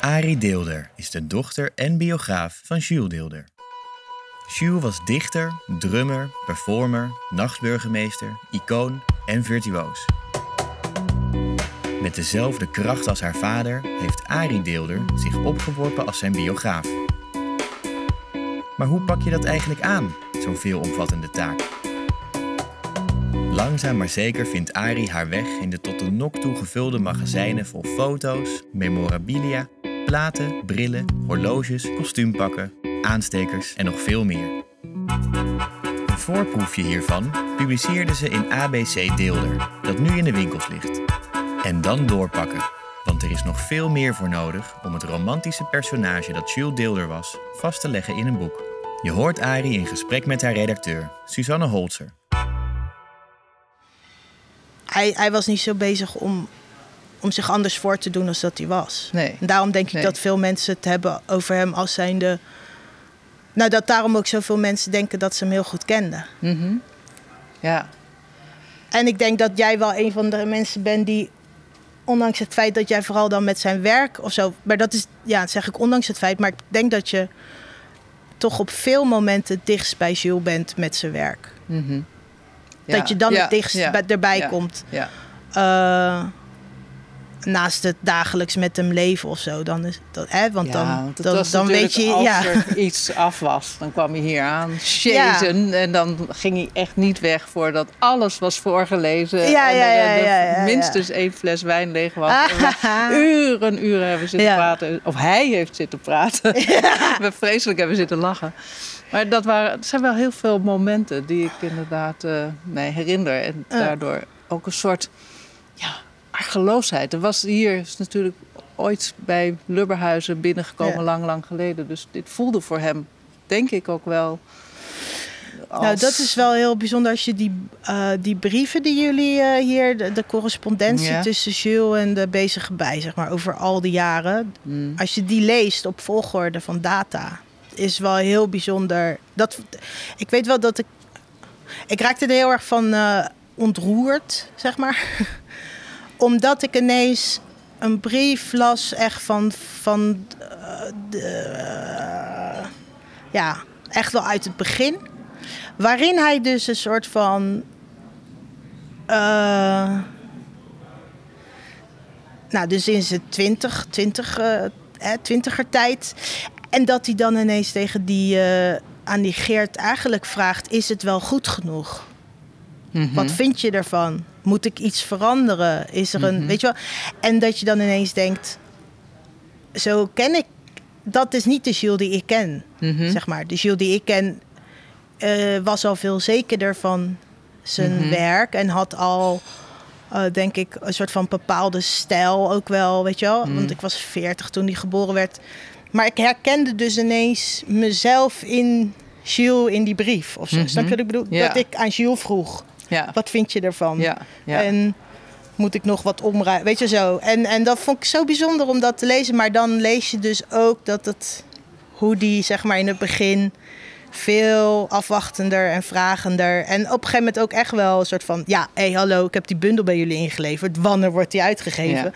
Arie Deelder is de dochter en biograaf van Jules Deelder. Jules was dichter, drummer, performer, nachtburgemeester, icoon en virtuoos. Met dezelfde kracht als haar vader heeft Arie Deelder zich opgeworpen als zijn biograaf. Maar hoe pak je dat eigenlijk aan, zo'n veelomvattende taak? Langzaam maar zeker vindt Arie haar weg in de tot de nok toe gevulde magazijnen vol foto's, memorabilia, platen, brillen, horloges, kostuumpakken, aanstekers en nog veel meer. Een voorproefje hiervan publiceerde ze in ABC Deelder, dat nu in de winkels ligt. En dan doorpakken, want er is nog veel meer voor nodig om het romantische personage dat Jules Deelder was vast te leggen in een boek. Je hoort Arie in gesprek met haar redacteur, Suzanne Holzer. Hij, hij was niet zo bezig om, om zich anders voor te doen als dat hij was. Nee. En daarom denk ik Nee. dat veel mensen het hebben over hem als zijnde... Nou, dat daarom ook zoveel mensen denken dat ze hem heel goed kenden. Mhm. Ja. En ik denk dat jij wel een van de mensen bent die, ondanks het feit dat jij vooral dan met zijn werk of zo, maar dat is, ja, dat zeg ik ondanks het feit, maar ik denk dat je toch op veel momenten dichtst bij Jules bent met zijn werk. Mhm. Ja. Dat je dan Ja, het dichtst ja, erbij ja, komt. Ja. Eh, naast het dagelijks met hem leven of zo. Dan is dat, hè? Want Ja, dan, dan, dan weet je, als ja. er iets af was, dan kwam hij hier aan. En dan ging hij echt niet weg voordat alles was voorgelezen. Ja, en ja, er, er minstens één fles wijn leeg was. We uren, uren hebben we zitten praten. Of hij heeft zitten praten. we vreselijk hebben zitten lachen. Maar dat waren, zijn wel heel veel momenten die ik inderdaad eh, mij herinner. En daardoor ook een soort ja, argeloosheid. Er was hier is natuurlijk ooit bij Lubberhuizen binnengekomen, Ja. lang, lang geleden. Dus dit voelde voor hem, denk ik ook wel. Als... Nou, dat is wel heel bijzonder als je die, eh, die brieven die jullie eh, hier, de, de correspondentie Ja. tussen Jules en de bezige bij, zeg maar, over al die jaren. Mm. Als je die leest op volgorde van data, is wel heel bijzonder. Dat, ik weet wel dat ik. Ik raakte er heel erg van eh, ontroerd, zeg maar. Omdat ik ineens een brief las, echt van. van eh, de, ja, echt wel uit het begin. Waarin hij dus een soort van. eh, nou, dus in zijn twintig, twintig, eh, twintiger tijd. En dat hij dan ineens tegen die, aan die Geert eigenlijk vraagt: Is het wel goed genoeg? Mhm. Wat vind je ervan? Moet ik iets veranderen? Is er een, Mhm. weet je wel? En dat je dan ineens denkt: Zo ken ik. Dat is niet de Jules die ik ken, Mhm. zeg maar. De Jules die ik ken eh, was al veel zekerder van zijn werk en had al, eh, denk ik, een soort van bepaalde stijl ook wel, weet je wel. Want ik was 40 toen hij geboren werd. Maar ik herkende dus ineens mezelf in Jules in die brief of zo. Snap je wat ik bedoel? Ja. Dat ik aan Jules vroeg, Ja. wat vind je ervan? Ja. Ja. En moet ik nog wat omruimen? Weet je zo. En, en dat vond ik zo bijzonder om dat te lezen. Maar dan lees je dus ook dat het, hoe die zeg maar in het begin veel afwachtender en vragender. En op een gegeven moment ook echt wel een soort van... ja, hé, hey, hallo, ik heb die bundel bij jullie ingeleverd. Wanneer wordt die uitgegeven? Ja.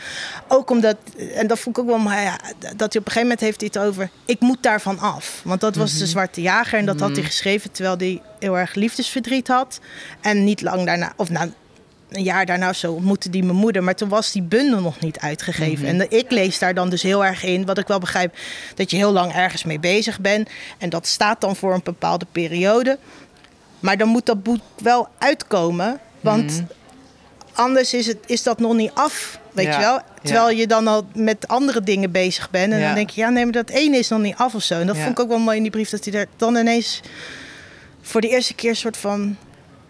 Ook omdat, en dat vond ik ook wel... Maar ja, dat hij op een gegeven moment heeft hij het over... ik moet daarvan af. Want dat was de Zwarte Jager en dat had hij geschreven... terwijl hij heel erg liefdesverdriet had. En niet lang daarna... of nou, een jaar daarna of zo ontmoette die mijn moeder. Maar toen was die bundel nog niet uitgegeven. En ik lees daar dan dus heel erg in, wat ik wel begrijp, dat je heel lang ergens mee bezig bent. En dat staat dan voor een bepaalde periode. Maar dan moet dat boek wel uitkomen. Want anders is, het, is dat nog niet af. Weet Ja, je wel? ja. Terwijl je dan al met andere dingen bezig bent. En Ja. dan denk je, ja, nee, maar dat ene is nog niet af of zo. En dat vond ik ook wel mooi in die brief, dat hij er dan ineens voor de eerste keer een soort van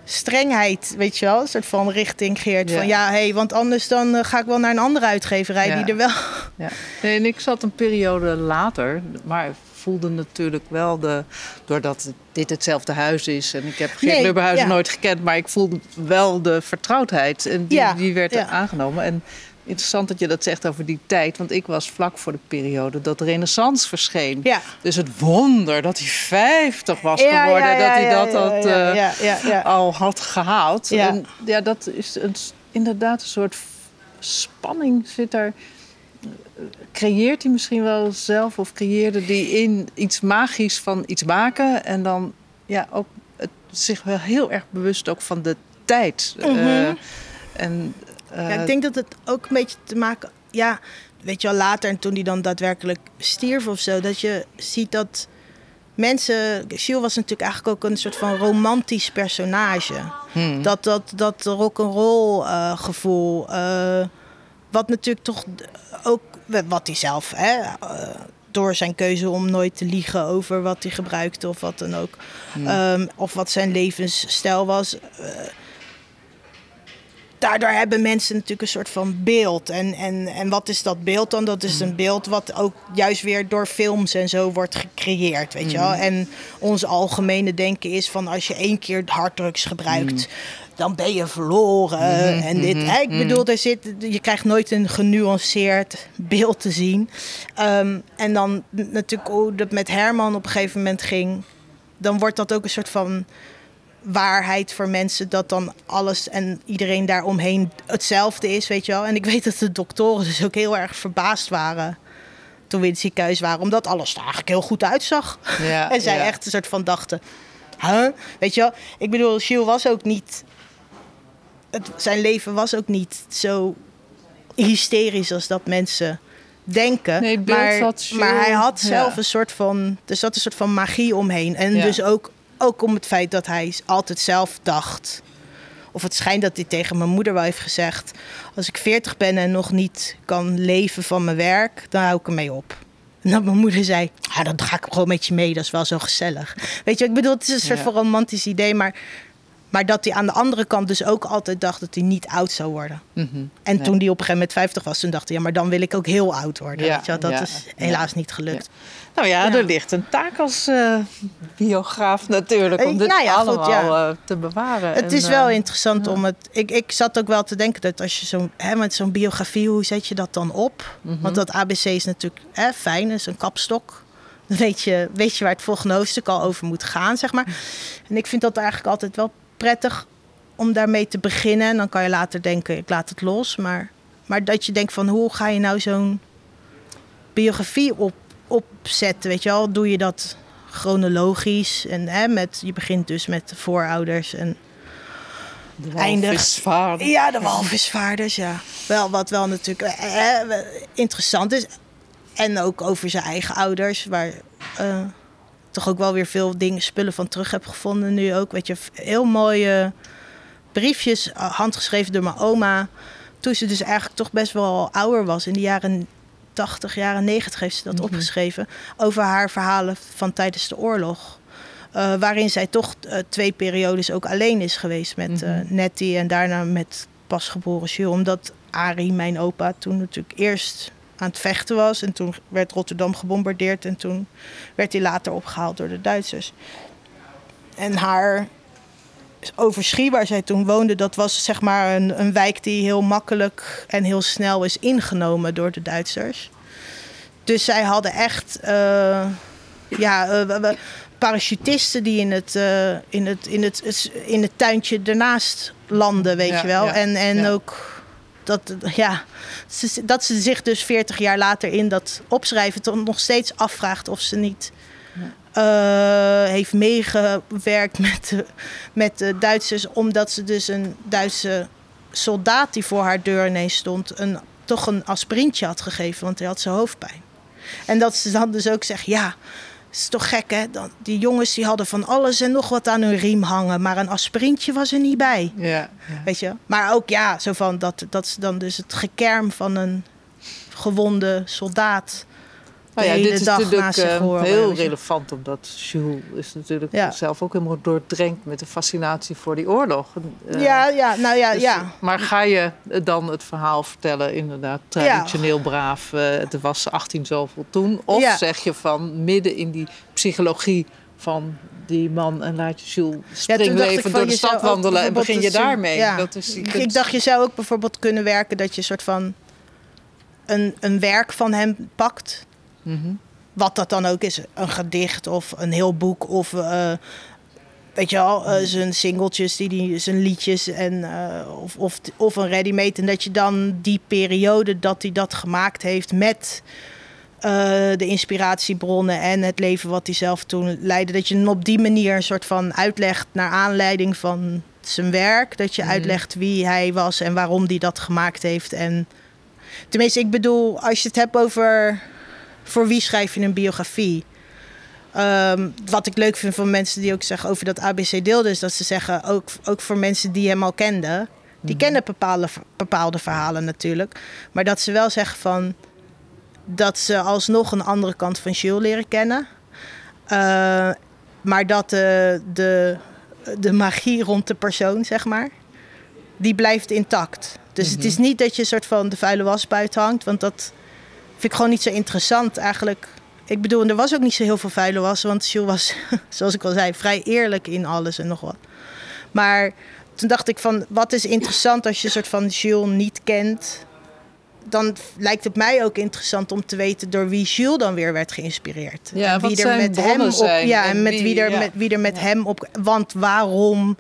strengheid, weet je wel, een soort van richting Geert. Ja. Van ja, hé, hey, want anders dan eh, ga ik wel naar een andere uitgeverij Ja. die er wel. Ja. Nee, en ik zat een periode later, maar voelde natuurlijk wel de. doordat dit hetzelfde huis is. en ik heb Geert Nee, Lubberhuizen ja. nooit gekend, maar ik voelde wel de vertrouwdheid. En die, die werd aangenomen. En interessant dat je dat zegt over die tijd, want ik was vlak voor de periode dat de Renaissance verscheen. Ja. Dus het wonder dat hij 50 was Ja, geworden, ja, dat hij dat eh, al had gehaald. Ja. En ja, dat is een, inderdaad een soort spanning zit er creëert hij misschien wel zelf of creëerde die in iets magisch van iets maken en dan ja ook het, zich wel heel erg bewust ook van de tijd. Mhm. Eh, en, Ja, eh, ik denk dat het ook een beetje te maken... Ja, weet je wel, later en toen hij dan daadwerkelijk stierf of zo... dat je ziet dat mensen... Gilles was natuurlijk eigenlijk ook een soort van romantisch personage. hmm. Dat, dat, dat rock'n'roll eh gevoel... eh, wat natuurlijk toch ook... Wat hij zelf... Hè, door zijn keuze om nooit te liegen over wat hij gebruikte of wat dan ook. Ehm, of wat zijn levensstijl was. Daardoor hebben mensen natuurlijk een soort van beeld. En, en, en wat is dat beeld dan? Dat is een beeld wat ook juist weer door films en zo wordt gecreëerd, weet je wel. En ons algemene denken is van als je één keer harddrugs gebruikt... Dan ben je verloren. En dit, hè, ik bedoel, er zit, je krijgt nooit een genuanceerd beeld te zien. Ehm, en dan natuurlijk hoe dat met Herman op een gegeven moment ging. Dan wordt dat ook een soort van waarheid voor mensen dat dan alles en iedereen daaromheen hetzelfde is, weet je wel. En ik weet dat de doktoren dus ook heel erg verbaasd waren toen we in het ziekenhuis waren, omdat alles er eigenlijk heel goed uitzag. Ja, en zij ja. echt een soort van dachten, huh? Weet je wel, ik bedoel, Gilles was ook niet, het, zijn leven was ook niet zo hysterisch als dat mensen denken. Nee, maar, maar hij had ja. zelf een soort van, er zat een soort van magie omheen. En Ja. dus ook, ook om het feit dat hij altijd zelf dacht. Of het schijnt dat hij tegen mijn moeder wel heeft gezegd: Als ik 40 ben en nog niet kan leven van mijn werk, dan hou ik ermee op. En dat mijn moeder zei: ah, Dan ga ik gewoon met je mee, dat is wel zo gezellig. Weet je, ik bedoel, het is een soort Ja. van romantisch idee, maar, maar dat hij aan de andere kant dus ook altijd dacht dat hij niet oud zou worden. Mhm. En Nee. toen hij op een gegeven moment 50 was, toen dacht hij: Ja, maar dan wil ik ook heel oud worden. Ja, weet je wel? Dat ja, is helaas niet gelukt. Nou ja, er ligt een taak als eh, biograaf natuurlijk om Eh, dit nou ja, goed, allemaal ja. eh, te bewaren. Het En, is wel interessant om het. Ik, ik zat ook wel te denken dat als je zo'n hè, met zo'n biografie, hoe zet je dat dan op? Mhm. Want dat ABC is natuurlijk hè, fijn, is een kapstok. Dan weet je, weet je waar het volgende hoofdstuk al over moet gaan, zeg maar. En ik vind dat eigenlijk altijd wel prettig om daarmee te beginnen. En dan kan je later denken, ik laat het los. Maar, maar dat je denkt van, hoe ga je nou zo'n biografie op, opzetten? Weet je wel, doe je dat chronologisch? En hè, met, je begint dus met de voorouders en de eindigt- walvisvaarder. ja, de walvisvaarders, ja. Wel, wat wel natuurlijk eh, eh, interessant is. En ook over zijn eigen ouders, waar eh, toch ook wel weer veel dingen, spullen van terug heb gevonden nu ook. Weet je, heel mooie briefjes, eh, handgeschreven door mijn oma. Toen ze dus eigenlijk toch best wel ouder was. In de jaren 80, jaren 90 heeft ze dat opgeschreven. Over haar verhalen van tijdens de oorlog. Eh, waarin zij toch eh, twee periodes ook alleen is geweest met eh, Nettie en daarna met pasgeboren Jules. Omdat Arie, mijn opa, toen natuurlijk eerst aan het vechten was. En toen werd Rotterdam gebombardeerd. En toen werd hij later opgehaald door de Duitsers. En haar Overschie, waar zij toen woonde, dat was zeg maar een, een wijk die heel makkelijk en heel snel is ingenomen door de Duitsers. Dus zij hadden echt eh, ja, we- parachutisten die in het, eh, in, het, in, het, in het tuintje ernaast landen, weet Ja, je wel. ja, en en ja. ook dat, ja, ze- dat ze zich dus 40 jaar later in dat opschrijven toch nog steeds afvraagt of ze niet eh, heeft meegewerkt met de, met de Duitsers, omdat ze dus een Duitse soldaat die voor haar deur ineens stond, een, toch een aspirintje had gegeven, want hij had zijn hoofdpijn. En dat ze dan dus ook zegt, ja, is toch gek hè, dan, die jongens die hadden van alles en nog wat aan hun riem hangen, maar een aspirintje was er niet bij. Ja, ja. Weet je? Maar ook ja, zo van dat, dat ze dan dus het gekerm van een gewonde soldaat Nou ja, dit is natuurlijk eh, heel relevant, omdat Jules is natuurlijk Ja. zelf ook helemaal doordrenkt met de fascinatie voor die oorlog. Eh, ja, ja, nou ja, dus- ja. Maar ga je dan het verhaal vertellen, inderdaad, traditioneel braaf, eh, het was 18 zoveel toen? Of Ja. zeg je van midden in die psychologie van die man en laat je Jules springleven door de stad wandelen en begin je daarmee? Dat is, Ik- dacht, je zou ook bijvoorbeeld kunnen werken dat je een soort van een, een werk van hem pakt. Mhm. Wat dat dan ook is, een gedicht of een heel boek of eh, weet je wel, uh, zijn singeltjes, die, die, zijn liedjes en, uh, of, of, of een ready-made. En dat je dan die periode dat hij dat gemaakt heeft met de inspiratiebronnen en het leven wat hij zelf toen leidde. Dat je hem op die manier een soort van uitlegt naar aanleiding van zijn werk. Dat je uitlegt wie hij was en waarom hij dat gemaakt heeft. En tenminste, ik bedoel, als je het hebt over voor wie schrijf je een biografie. Um, wat ik leuk vind van mensen die ook zeggen over dat ABC deelde, is dat ze zeggen, ook, ook voor mensen die hem al kenden, die Mhm. kennen bepaalde, bepaalde verhalen natuurlijk, maar dat ze wel zeggen van dat ze alsnog een andere kant van Jules leren kennen. Uh, maar dat de, de, de magie rond de persoon, zeg maar, die blijft intact. Dus het is niet dat je een soort van de vuile was buiten hangt, want dat vind ik gewoon niet zo interessant eigenlijk. Ik bedoel, er was ook niet zo heel veel vuile was, want Jules was, zoals ik al zei, vrij eerlijk in alles en nog wat. Maar toen dacht ik van, wat is interessant als je een soort van Jules niet kent? Dan lijkt het mij ook interessant om te weten door wie Jules dan weer werd geïnspireerd. Ja, en wie wat er zijn met hem op, zijn ja, en en met wie- wie er ja. met wie er met hem op. Want waarom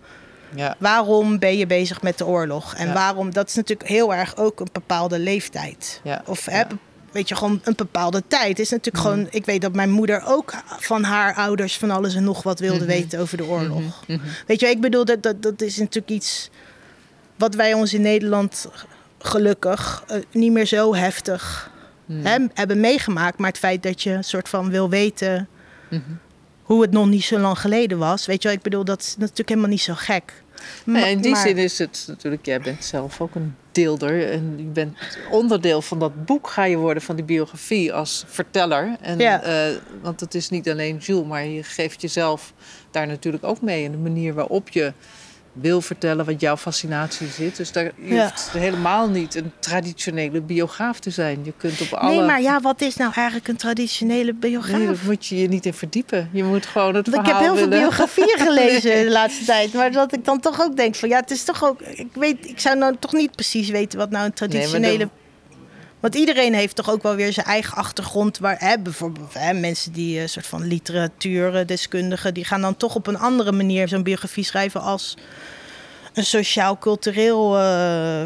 Ja. waarom ben je bezig met de oorlog? En Ja. waarom, dat is natuurlijk heel erg ook een bepaalde leeftijd. Ja. Of hè, weet je, gewoon een bepaalde tijd. is natuurlijk gewoon, ik weet dat mijn moeder ook van haar ouders van alles en nog wat wilde weten over de oorlog. Weet je, ik bedoel, dat, dat, dat is natuurlijk iets wat wij ons in Nederland gelukkig eh, niet meer zo heftig hè, hebben meegemaakt. Maar het feit dat je een soort van wil weten hoe het nog niet zo lang geleden was. Weet je wel, ik bedoel, dat is natuurlijk helemaal niet zo gek. Nee, Ma- in die maar- zin is het natuurlijk, jij bent zelf ook een deelder. En je bent onderdeel van dat boek ga je worden van die biografie als verteller. En, Ja. eh, want het is niet alleen Jules, maar je geeft jezelf daar natuurlijk ook mee. In de manier waarop je wil vertellen wat jouw fascinatie zit. Dus daar, je Ja. hoeft helemaal niet een traditionele biograaf te zijn. Je kunt op alle... Nee, maar ja, wat is nou eigenlijk een traditionele biograaf? Nee, daar moet je je niet in verdiepen. Je moet gewoon het verhaal ik heb heel veel biografieën gelezen de laatste tijd. Maar dat ik dan toch ook denk van ja, het is toch ook. Ik, weet, ik zou nou toch niet precies weten wat nou een traditionele. Want iedereen heeft toch ook wel weer zijn eigen achtergrond. Waar hè, bijvoorbeeld hè, mensen die een soort van literatuurdeskundigen, die gaan dan toch op een andere manier zo'n biografie schrijven als een sociaal-cultureel eh,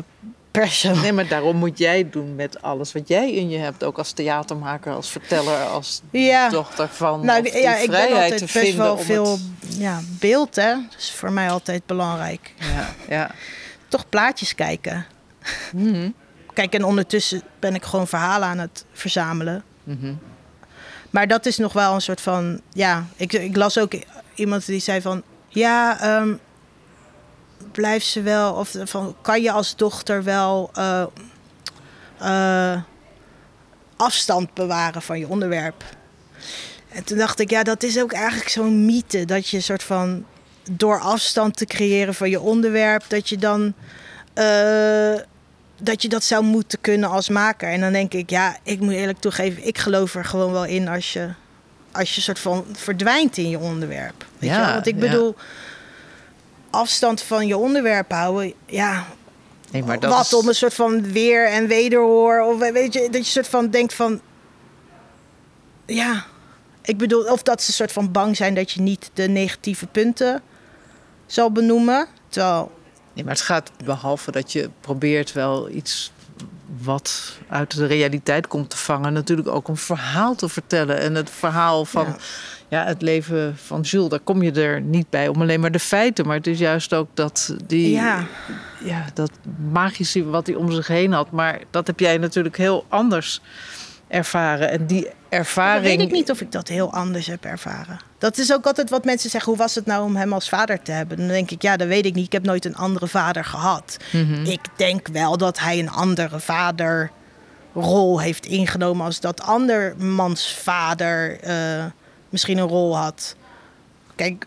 persoon. Nee, maar daarom moet jij doen met alles wat jij in je hebt. Ook als theatermaker, als verteller, als Ja. dochter van. Nou, die ja, ik ben altijd best wel veel het- ja, beeld, hè. Dat is voor mij altijd belangrijk. Ja, ja. Toch plaatjes kijken. Mhm. Kijk, en ondertussen ben ik gewoon verhalen aan het verzamelen. Mhm. Maar dat is nog wel een soort van... Ja, ik, ik las ook iemand die zei van... Ja, ehm, blijf ze wel... Of van, kan je als dochter wel... eh, eh, afstand bewaren van je onderwerp? En toen dacht ik, ja, dat is ook eigenlijk zo'n mythe. Dat je een soort van... Door afstand te creëren van je onderwerp... Dat je dan... eh, dat je dat zou moeten kunnen als maker. En dan denk ik, ja, ik moet eerlijk toegeven, ik geloof er gewoon wel in als je, als je soort van verdwijnt in je onderwerp. Weet Ja? Want ik ja. bedoel, afstand van je onderwerp houden, ja, Nee, maar dat wat is... om een soort van weer en wederhoor. Of weet je, dat je soort van denkt van, ja, ik bedoel, of dat ze een soort van bang zijn dat je niet de negatieve punten zal benoemen. Terwijl, Nee, maar het gaat behalve dat je probeert wel iets wat uit de realiteit komt te vangen, natuurlijk ook een verhaal te vertellen. En het verhaal van Ja. ja. het leven van Jules, daar kom je er niet bij om alleen maar de feiten. Maar het is juist ook dat die ja, ja, dat magische wat hij om zich heen had. Maar dat heb jij natuurlijk heel anders ervaren. En die ervaring. weet ik niet of ik dat heel anders heb ervaren. Dat is ook altijd wat mensen zeggen. Hoe was het nou om hem als vader te hebben? Dan denk ik, ja, dat weet ik niet. Ik heb nooit een andere vader gehad. Mhm. Ik denk wel dat hij een andere vaderrol heeft ingenomen... als dat andermans vader eh, misschien een rol had. Kijk,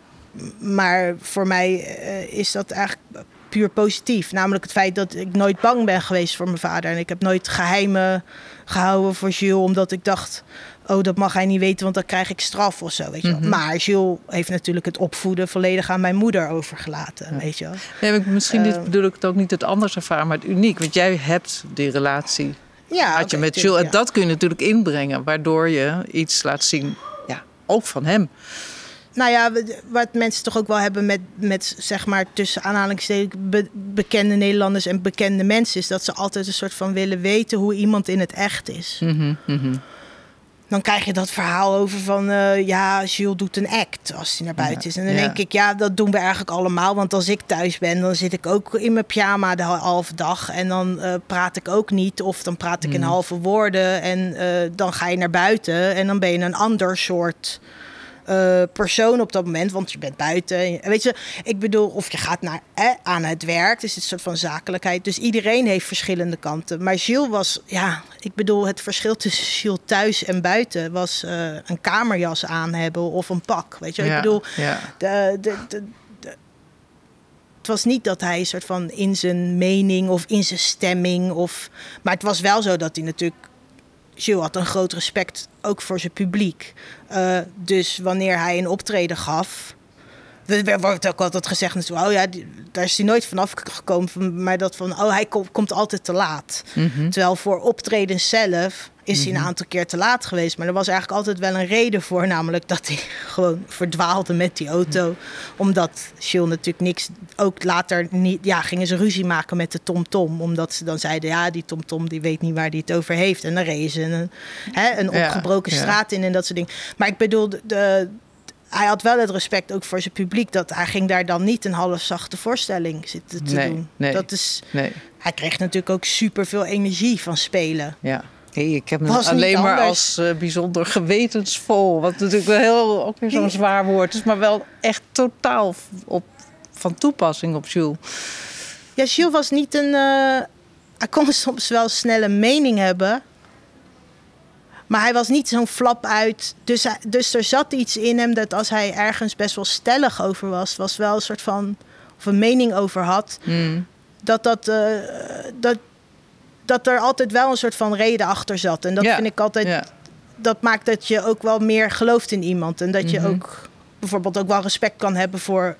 maar voor mij eh, is dat eigenlijk puur positief. Namelijk het feit dat ik nooit bang ben geweest voor mijn vader. En ik heb nooit geheimen gehouden voor Jules... omdat ik dacht, oh, dat mag hij niet weten... want dan krijg ik straf of zo, weet je wel. Maar Jules heeft natuurlijk het opvoeden... volledig aan mijn moeder overgelaten, weet je wel. Nee, maar misschien dit Eh. bedoel ik het ook niet het anders ervaren, maar het uniek. Want jij hebt die relatie Ja, had je met Jules. En ja. dat kun je natuurlijk inbrengen, waardoor je iets laat zien, ja, ook van hem. Nou ja, wat mensen toch ook wel hebben met, met zeg maar tussen aanhalingstekens be, bekende Nederlanders en bekende mensen, is dat ze altijd een soort van willen weten hoe iemand in het echt is. Mhm, mhm. Dan krijg je dat verhaal over van eh, ja, Jules doet een act als hij naar buiten Ja, is. En dan ja. denk ik, ja, dat doen we eigenlijk allemaal. Want als ik thuis ben, dan zit ik ook in mijn pyjama de halve dag. En dan eh, praat ik ook niet. Of dan praat ik in Mm. halve woorden. En eh, dan ga je naar buiten. En dan ben je een ander soort eh, persoon op dat moment, want je bent buiten. Weet je, ik bedoel, of je gaat naar, eh, aan het werk, dus het soort van zakelijkheid. Dus iedereen heeft verschillende kanten. Maar Gilles was, ja, ik bedoel, het verschil tussen Gilles thuis en buiten was eh, een kamerjas aan hebben of een pak. Weet je, Ja, ik bedoel, ja. de, de, de, de- het was niet dat hij een soort van in zijn mening of in zijn stemming of, maar het was wel zo dat hij natuurlijk Gilles had een groot respect ook voor zijn publiek. Eh, dus wanneer hij een optreden gaf. Er wordt ook altijd gezegd, natuurlijk, oh ja, die- daar is hij nooit vanaf gekomen. Maar dat van, oh, hij komt, komt altijd te laat. Mhm. Terwijl voor optredens zelf is hij een aantal keer te laat geweest. Maar er was eigenlijk altijd wel een reden voor. Namelijk dat hij gewoon verdwaalde met die auto. Omdat Gilles natuurlijk niks... Ook later niet, ja, gingen ze ruzie maken met de TomTom. Omdat ze dan zeiden, ja, die TomTom die weet niet waar hij het over heeft. En dan reden ze een, hè, een opgebroken ja. straat in en dat soort dingen. Maar ik bedoel, de- hij had wel het respect ook voor zijn publiek. Dat hij ging daar dan niet een half zachte voorstelling zitten te Nee, doen. nee. Dat is, Nee, hij kreeg natuurlijk ook super veel energie van spelen. ja. Hey, ik heb hem alleen maar als eh, bijzonder gewetensvol. Wat natuurlijk wel heel, ook weer zo'n zwaar woord is, maar wel echt totaal op, van toepassing op Jules. Ja, Gilles was niet een. eh, hij kon soms wel snelle mening hebben. Maar hij was niet zo'n flap uit. Dus, dus er zat iets in hem dat als hij ergens best wel stellig over was, was wel een soort van. of een mening over had. Mm. Dat, dat, eh, dat, dat er altijd wel een soort van reden achter zat. En dat vind ik altijd. Dat maakt dat je ook wel meer gelooft in iemand. En dat je Mhm. ook bijvoorbeeld ook wel respect kan hebben voor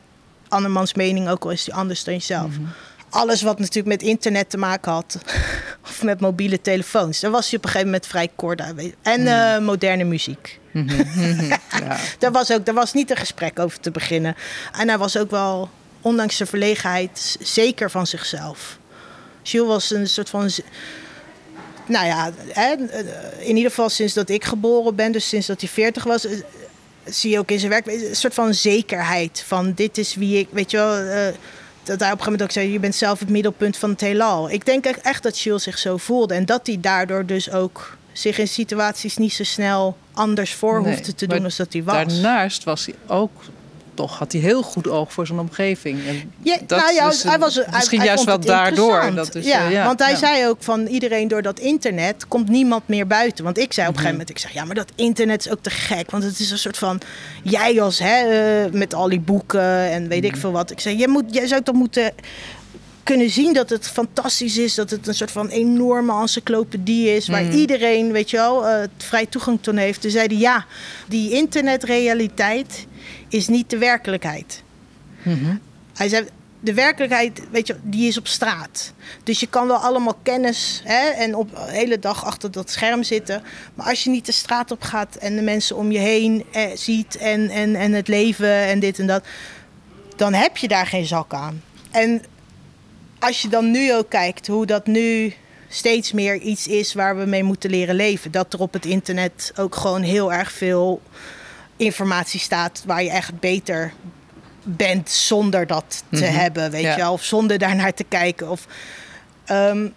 andermans mening, ook al is die anders dan jezelf. Mhm. Alles wat natuurlijk met internet te maken had, of met mobiele telefoons, daar was hij op een gegeven moment vrij kort aan. En eh, moderne muziek. Ja. Daar was, ook, daar was niet een gesprek over te beginnen. En hij was ook wel, ondanks zijn verlegenheid, zeker van zichzelf. Jules was een soort van. Nou ja, hè, in ieder geval sinds dat ik geboren ben, dus sinds dat hij 40 was, eh, zie je ook in zijn werk een soort van zekerheid. Van dit is wie ik, weet je wel. eh, dat hij op een gegeven moment ook zei: Je bent zelf het middelpunt van het heelal. Ik denk echt- dat Jules zich zo voelde. En dat hij daardoor dus ook zich in situaties niet zo snel anders voor Nee, hoefde te doen als dat hij was. Daarnaast was hij ook, toch had hij heel goed oog voor zijn omgeving. En Ja, dat nou ja, is, hij was, misschien hij juist wel daardoor. Dat is, ja, eh, ja, want hij ja. zei ook van iedereen door dat internet komt niemand meer buiten. Want ik zei op een Mhm. gegeven moment, ik zeg ja, maar dat internet is ook te gek. Want het is een soort van, jij als, hè, eh, met al die boeken en weet Mhm. ik veel wat. Ik zei, jij, moet, jij zou toch moeten kunnen zien dat het fantastisch is. Dat het een soort van enorme encyclopedie is. Waar Mhm. iedereen, weet je wel, eh, vrij toegang tot heeft. Toen zeiden ja, die internetrealiteit is niet de werkelijkheid. Mhm. Hij zei, de werkelijkheid, weet je, die is op straat. Dus je kan wel allemaal kennis hè, en op de hele dag achter dat scherm zitten. Maar als je niet de straat op gaat en de mensen om je heen eh, ziet en, en, en het leven en dit en dat, dan heb je daar geen zak aan. En als je dan nu ook kijkt hoe dat nu steeds meer iets is waar we mee moeten leren leven. Dat er op het internet ook gewoon heel erg veel informatie staat waar je echt beter bent zonder dat te Mhm. hebben, weet Ja. je wel, of zonder daarnaar te kijken. Of, ehm,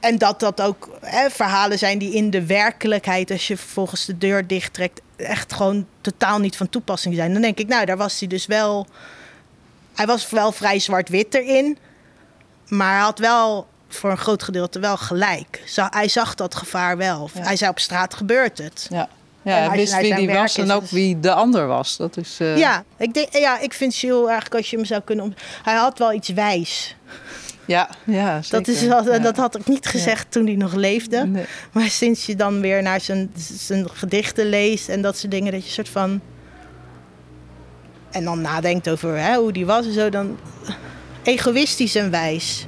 en dat dat ook hè, verhalen zijn die in de werkelijkheid, als je vervolgens de deur dichttrekt, echt gewoon totaal niet van toepassing zijn. Dan denk ik, nou, daar was hij dus wel. Hij was wel vrij zwart-wit erin, maar hij had wel voor een groot gedeelte wel gelijk. Hij zag dat gevaar wel. Ja. Hij zei op straat gebeurt het. Ja, ja hij wist wie die was en ook dus- wie de ander was. Dat is, eh, Ja, ik denk, ja, ik vind Gilles eigenlijk als je hem zou kunnen. om- Hij had wel iets wijs. ja, ja Dat, is Ja. dat had ik niet gezegd toen hij nog leefde. Nee. Maar sinds je dan weer naar zijn, zijn gedichten leest en dat soort dingen, dat je soort van. En dan nadenkt over hè, hoe die was en zo, dan. Egoïstisch en wijs.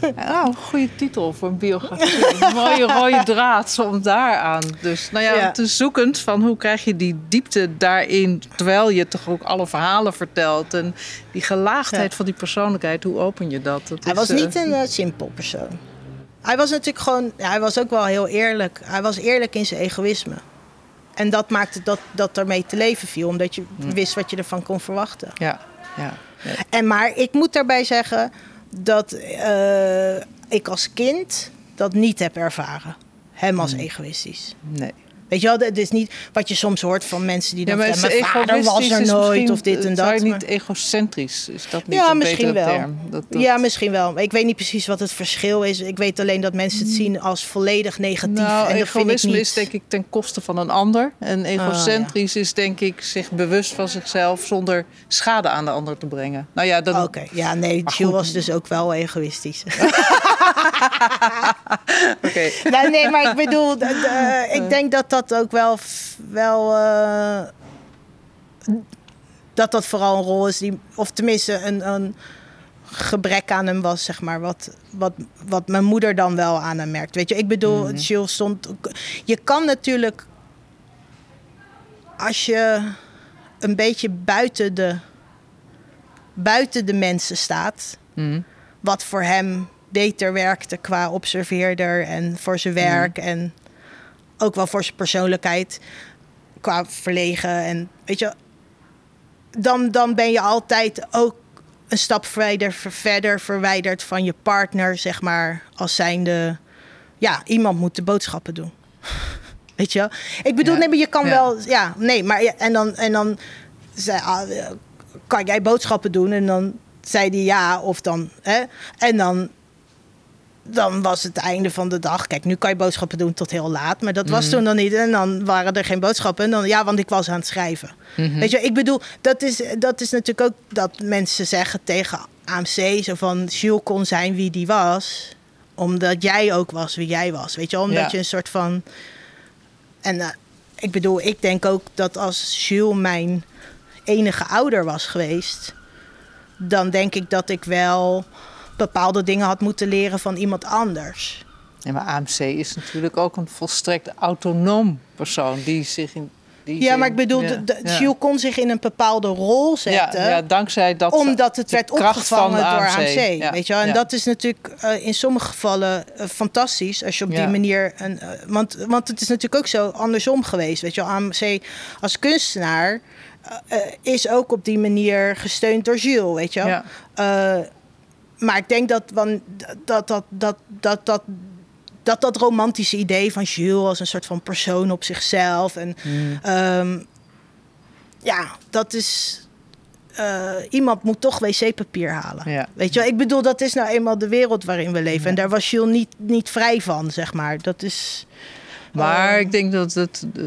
Oh, goede titel voor een biografie. Een mooie rode draad om daaraan. Dus nou ja, Ja. te zoekend van hoe krijg je die diepte daarin... terwijl je toch ook alle verhalen vertelt. En die gelaagdheid Ja. van die persoonlijkheid, hoe open je dat? dat Hij is, was eh, niet een eh, simpel persoon. Hij was natuurlijk gewoon, hij was ook wel heel eerlijk. Hij was eerlijk in zijn egoïsme. En dat maakte dat, dat ermee te leven viel, omdat je Hm. wist wat je ervan kon verwachten. Ja, ja. ja. En maar ik moet daarbij zeggen dat eh, ik als kind dat niet heb ervaren. Hem als egoïstisch. Nee. Weet je wel, het is niet wat je soms hoort van mensen die Ja, dan maar zeggen... mijn vader was er nooit of dit en dat. maar- niet egocentrisch? Is dat niet Ja, een misschien betere wel. term? Dat, dat- Ja, misschien wel. Ik weet niet precies wat het verschil is. Ik weet alleen dat mensen het zien als volledig negatief. Nou, en dat vind ik egoïsme niet. is denk ik ten koste van een ander. En egocentrisch is denk ik zich bewust van zichzelf zonder schade aan de ander te brengen. Nou ja, dat, Oké, ja, nee, goed. was dus ook wel egoïstisch. oké. nee, nee, maar ik bedoel, d- ik denk dat dat ook wel, wel eh, dat dat vooral een rol is die, of tenminste een, een gebrek aan hem was, zeg maar, wat, wat, wat mijn moeder dan wel aan hem merkt. Weet je, ik bedoel, Mhm. Jules stond, je kan natuurlijk, als je een beetje buiten de, buiten de mensen staat, Mhm. wat voor hem beter werkte qua observeerder en voor zijn werk en ook wel voor zijn persoonlijkheid qua verlegen en weet je dan, dan ben je altijd ook een stap verder, verder verwijderd van je partner zeg maar als zijnde ja iemand moet de boodschappen doen weet je wel? ik bedoel Ja. nee maar je kan Ja. wel ja nee maar en dan en dan zei ah, kan jij boodschappen doen en dan zei hij ja of dan hè en dan dan was het einde van de dag. Kijk, nu kan je boodschappen doen tot heel laat. Maar dat was Mhm. toen dan niet. En dan waren er geen boodschappen. En dan, ja, want ik was aan het schrijven. Mhm. Weet je, ik bedoel, dat is, dat is natuurlijk ook dat mensen zeggen tegen AMC... zo van, Jules kon zijn wie die was... omdat jij ook was wie jij was. Weet je, omdat Ja. je een soort van... En eh, ik bedoel, ik denk ook dat als Jules mijn enige ouder was geweest... dan denk ik dat ik wel bepaalde dingen had moeten leren van iemand anders. Ja, maar AMC is natuurlijk ook een volstrekt autonoom persoon die zich in. Die Ja, maar ik bedoel, ja, de, de, ja. Jules kon zich in een bepaalde rol ja, zetten. ja, dankzij dat. omdat het werd opgevangen door AMC. AMC. Ja, Weet je wel? En ja. dat is natuurlijk eh, in sommige gevallen eh, fantastisch. Als je op Ja. die manier. Een, eh, want, want het is natuurlijk ook zo andersom geweest. Weet je wel? AMC als kunstenaar is ook op die manier gesteund door Jules. Weet je wel? Ja. Maar ik denk dat dat, dat, dat, dat, dat, dat dat romantische idee van Jules als een soort van persoon op zichzelf. En Mm. ehm, ja, dat is. eh, iemand moet toch wc-papier halen. Ja. Weet je wel, ik bedoel, dat is nou eenmaal de wereld waarin we leven. Ja. En daar was Jules niet, niet vrij van, zeg maar. Dat is. Maar eh, ik denk dat het, eh,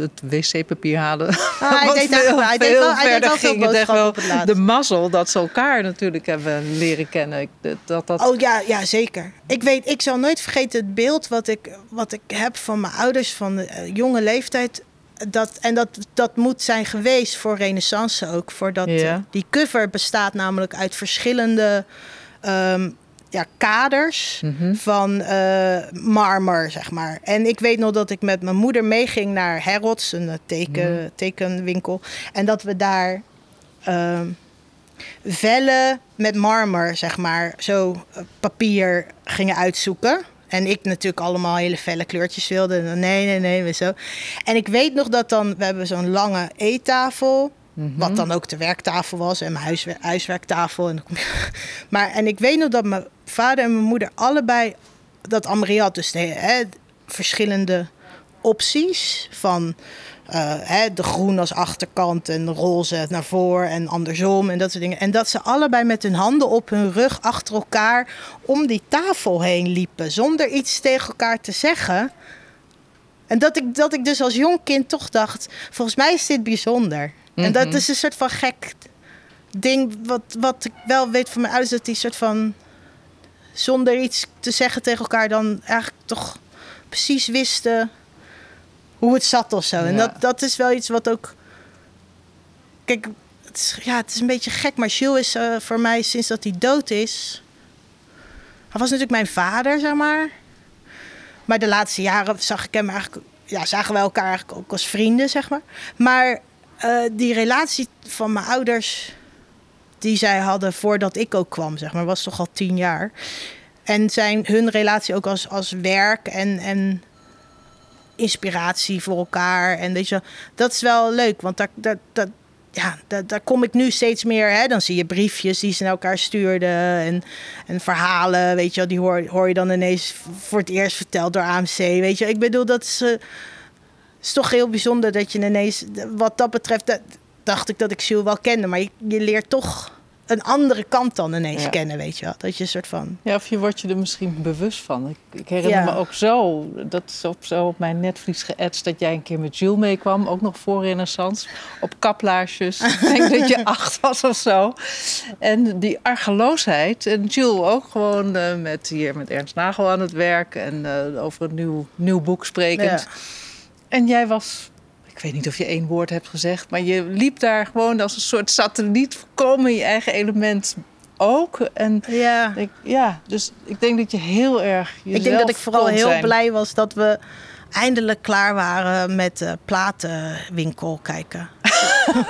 het wc-papier halen. Ah, hij deed daar- veel- hij deed veel wel- hij deed verder wel veel boodschappen wel. De mazzel dat ze elkaar natuurlijk hebben leren kennen. Dat, dat, dat, Oh ja, ja, zeker. Ik weet, ik zal nooit vergeten het beeld wat ik, wat ik heb van mijn ouders van de eh, jonge leeftijd. Dat, en dat, dat moet zijn geweest voor Renaissance ook. Voordat, Ja. eh, die cover bestaat namelijk uit verschillende ehm, ja, kaders Mhm. van eh, marmer, zeg maar. En ik weet nog dat ik met mijn moeder meeging naar Harrods, een eh, teken, Mhm. tekenwinkel. En dat we daar ehm, vellen met marmer, zeg maar, zo eh, papier gingen uitzoeken. En ik natuurlijk allemaal hele felle kleurtjes wilde. Nee, nee, nee, zo. En ik weet nog dat dan, we hebben zo'n lange eettafel. Mhm. Wat dan ook de werktafel was en mijn huiswer- huiswerktafel. En, maar, en ik weet nog dat mijn vader en mijn moeder allebei dat had. Dus hè, verschillende opties van eh, hè, de groen als achterkant en de roze naar voren en andersom en dat soort dingen. En dat ze allebei met hun handen op hun rug achter elkaar om die tafel heen liepen zonder iets tegen elkaar te zeggen. En dat ik, dat ik dus als jong kind toch dacht, volgens mij is dit bijzonder. En dat Mhm. is een soort van gek ding wat, wat ik wel weet van mijn ouders, dat die soort van zonder iets te zeggen tegen elkaar dan eigenlijk toch precies wisten hoe het zat of zo. En dat, dat is wel iets wat ook. Kijk, het is, ja, het is een beetje gek, maar Jules is eh, voor mij sinds dat hij dood is. Hij was natuurlijk mijn vader, zeg maar. Maar de laatste jaren zag ik hem eigenlijk... Ja, zagen we elkaar eigenlijk ook als vrienden, zeg maar. Maar eh, die relatie van mijn ouders... die zij hadden voordat ik ook kwam, zeg maar... was toch al tien jaar. En zijn hun relatie ook als, als werk en... en inspiratie voor elkaar. En je, dat is wel leuk, want daar, daar, ja, daar, daar kom ik nu steeds meer. Hè? Dan zie je briefjes die ze naar elkaar stuurden en, en verhalen, weet je, die hoor, hoor je dan ineens voor het eerst verteld door AMC. Weet je, ik bedoel, dat is, uh, is toch heel bijzonder dat je ineens, wat dat betreft, dat, dacht ik dat ik Jules wel kende, maar je, je leert toch een andere kant dan ineens kennen, weet je wel. Dat je een soort van... Ja, of je wordt je er misschien bewust van. Ik, ik herinner me ook zo, dat is op, zo op mijn netvlies geëtst... dat jij een keer met Jules meekwam, ook nog voor Renaissance... op kaplaarsjes. ik denk dat je acht was of zo. En die argeloosheid. En Jules ook gewoon uh, met, hier met Ernst Nagel aan het werk... en uh, over een nieuw, nieuw boek sprekend. Ja. En jij was ik weet niet of je één woord hebt gezegd, maar je liep daar gewoon als een soort satelliet, voorkomen je eigen element ook. En ja. Ik, ja, dus ik denk dat je heel erg. Ik denk dat ik vooral heel blij was dat we eindelijk klaar waren met de platenwinkel kijken.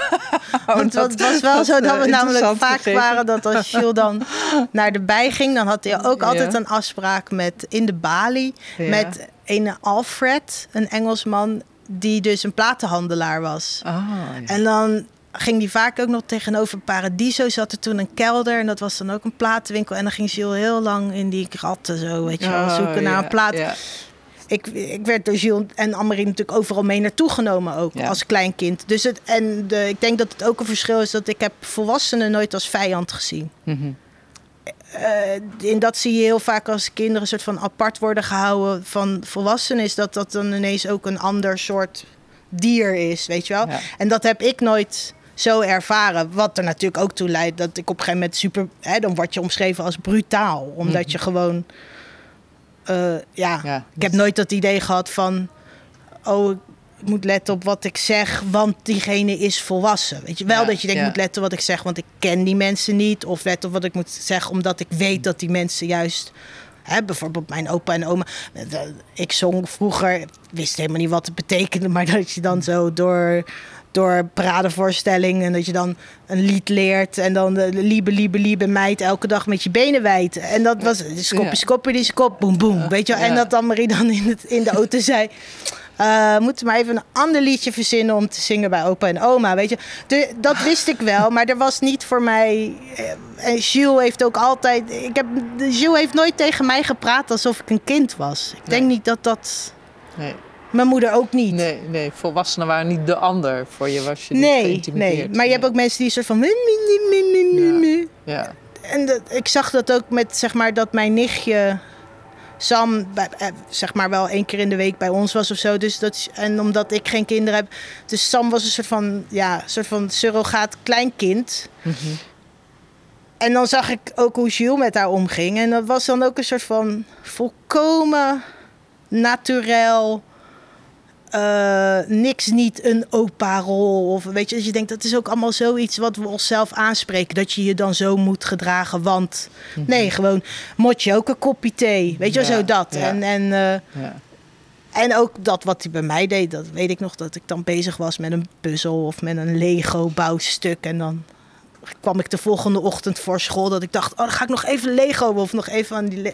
Oh, Want het was wel zo dat we namelijk vaak waren dat als Jules dan naar de bij ging, dan had hij ook altijd ja. een afspraak met in de balie ja. met een Alfred, een Engelsman die dus een platenhandelaar was. Ah, ja. En dan ging die vaak ook nog tegenover Paradiso. Zat er toen een kelder en dat was dan ook een platenwinkel. En dan ging ze heel lang in die kratten zo, weet je wel, Oh, zoeken naar een plaat. Ik, ik werd door Gilles en Annemarie natuurlijk overal mee naartoe genomen ook, Ja. als klein kind. Dus het, en de, ik denk dat het ook een verschil is dat ik heb volwassenen nooit als vijand gezien. Mhm. Eh, in dat zie je heel vaak als kinderen een soort van apart worden gehouden van volwassenen, is dat dat dan ineens ook een ander soort dier is, weet je wel. Ja. En dat heb ik nooit zo ervaren. Wat er natuurlijk ook toe leidt dat ik op een gegeven moment super, hè, dan word je omschreven als brutaal, omdat je gewoon, eh, ja, ik heb nooit dat idee gehad van, oh, ik moet letten op wat ik zeg, want diegene is volwassen. Weet je wel Ja, dat je denkt, ja. moet letten op wat ik zeg, want ik ken die mensen niet. Of let op wat ik moet zeggen, omdat ik weet dat die mensen juist... Hè, bijvoorbeeld mijn opa en oma. eh, Ik zong vroeger, wist helemaal niet wat het betekende... maar dat je dan zo door, door paradevoorstelling... en dat je dan een lied leert... en dan de liebe, liebe, liebe meid elke dag met je benen wijd. En dat was skoppie, skoppie, die skop, boem, boem. Weet je wel? En dat dan Marie dan in, het, in de auto zei... eh moeten maar even een ander liedje verzinnen om te zingen bij opa en oma, weet je. De, dat wist ik wel, maar er was niet voor mij... eh, En Jules heeft ook altijd... Ik heb, Jules heeft nooit tegen mij gepraat alsof ik een kind was. Ik denk Nee. niet dat dat... Nee. Mijn moeder ook niet. Nee, nee, volwassenen waren niet de ander. Voor je was je niet nee, geïntimideerd. nee. Maar je hebt ook mensen die soort van... mi. Ja. En dat, ik zag dat ook met, zeg maar, dat mijn nichtje Sam, eh, zeg maar, wel één keer in de week bij ons was of zo. Dus dat, is- en omdat ik geen kinderen heb. Dus Sam was een soort van, ja, soort van surrogaat kleinkind. Mhm. En dan zag ik ook hoe Jules met haar omging. En dat was dan ook een soort van volkomen naturel. Eh, niks niet een opa-rol. Of weet je, dat je denkt dat is ook allemaal zoiets wat we onszelf aanspreken. Dat je je dan zo moet gedragen. Want nee, gewoon mot je ook een kopje thee. Weet je wel, Ja, zo dat. ja. En, en, eh, Ja. en ook dat wat hij bij mij deed, dat weet ik nog dat ik dan bezig was met een puzzel of met een Lego bouwstuk. En dan kwam ik de volgende ochtend voor school dat ik dacht, oh, dan ga ik nog even Lego of nog even aan die,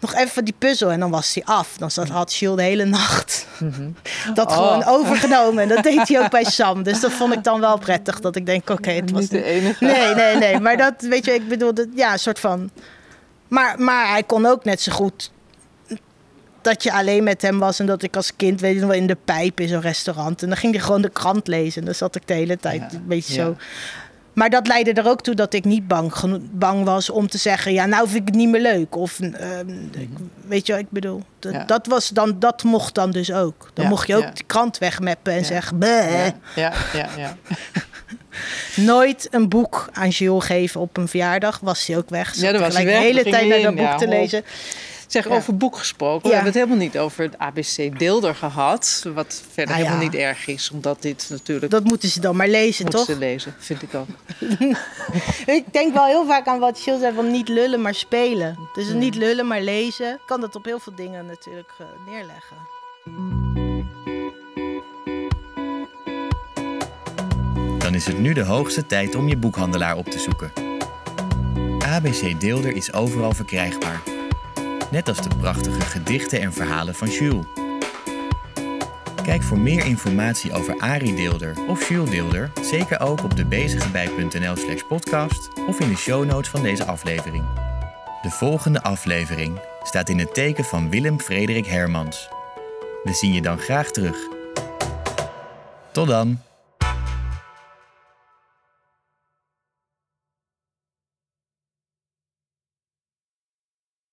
nog even die puzzel. En dan was hij af. Dan zat, had Jules de hele nacht dat Oh. gewoon overgenomen. En dat deed hij ook bij Sam. Dus dat vond ik dan wel prettig. Dat ik denk, oké, het was Niet de enige. Nee, nee, nee. Maar dat, weet je, ik bedoel, dat, ja, een soort van... Maar, maar hij kon ook net zo goed dat je alleen met hem was... en dat ik als kind, weet je nog wel, in de pijp in zo'n restaurant... en dan ging hij gewoon de krant lezen. En dan zat ik de hele tijd Ja, een beetje ja. zo... Maar dat leidde er ook toe dat ik niet bang, bang was om te zeggen... ja, nou vind ik het niet meer leuk. Of, ehm, ik- weet je wat ik bedoel? Dat, Ja. dat, was dan, dat mocht dan dus ook. Dan Ja, mocht je ook ja. die krant wegmeppen en zeggen... "Bleh." Ja, ja, ja. Nooit een boek aan Jules geven op een verjaardag. Was hij ook weg. Zat Ja, dan was hij gelijk weg. de hele tijd naar dat boek te lezen. Zeg, over boek gesproken. We hebben het helemaal niet over het ABC Deelder gehad. Wat verder ah, helemaal niet erg is, omdat dit natuurlijk... Dat moeten ze dan maar lezen, moeten toch? ze lezen, vind ik ook. ik denk wel heel vaak aan wat Jill zei van niet lullen, maar spelen. Dus niet lullen, maar lezen. Ik kan dat op heel veel dingen natuurlijk uh, neerleggen. Dan is het nu de hoogste tijd om je boekhandelaar op te zoeken. ABC Deelder is overal verkrijgbaar. Net als de prachtige gedichten en verhalen van Jules. Kijk voor meer informatie over Arie Deelder of Jules Deelder zeker ook op debezigebij.nl slash podcast of in de show notes van deze aflevering. De volgende aflevering staat in het teken van Willem Frederik Hermans. We zien je dan graag terug. Tot dan!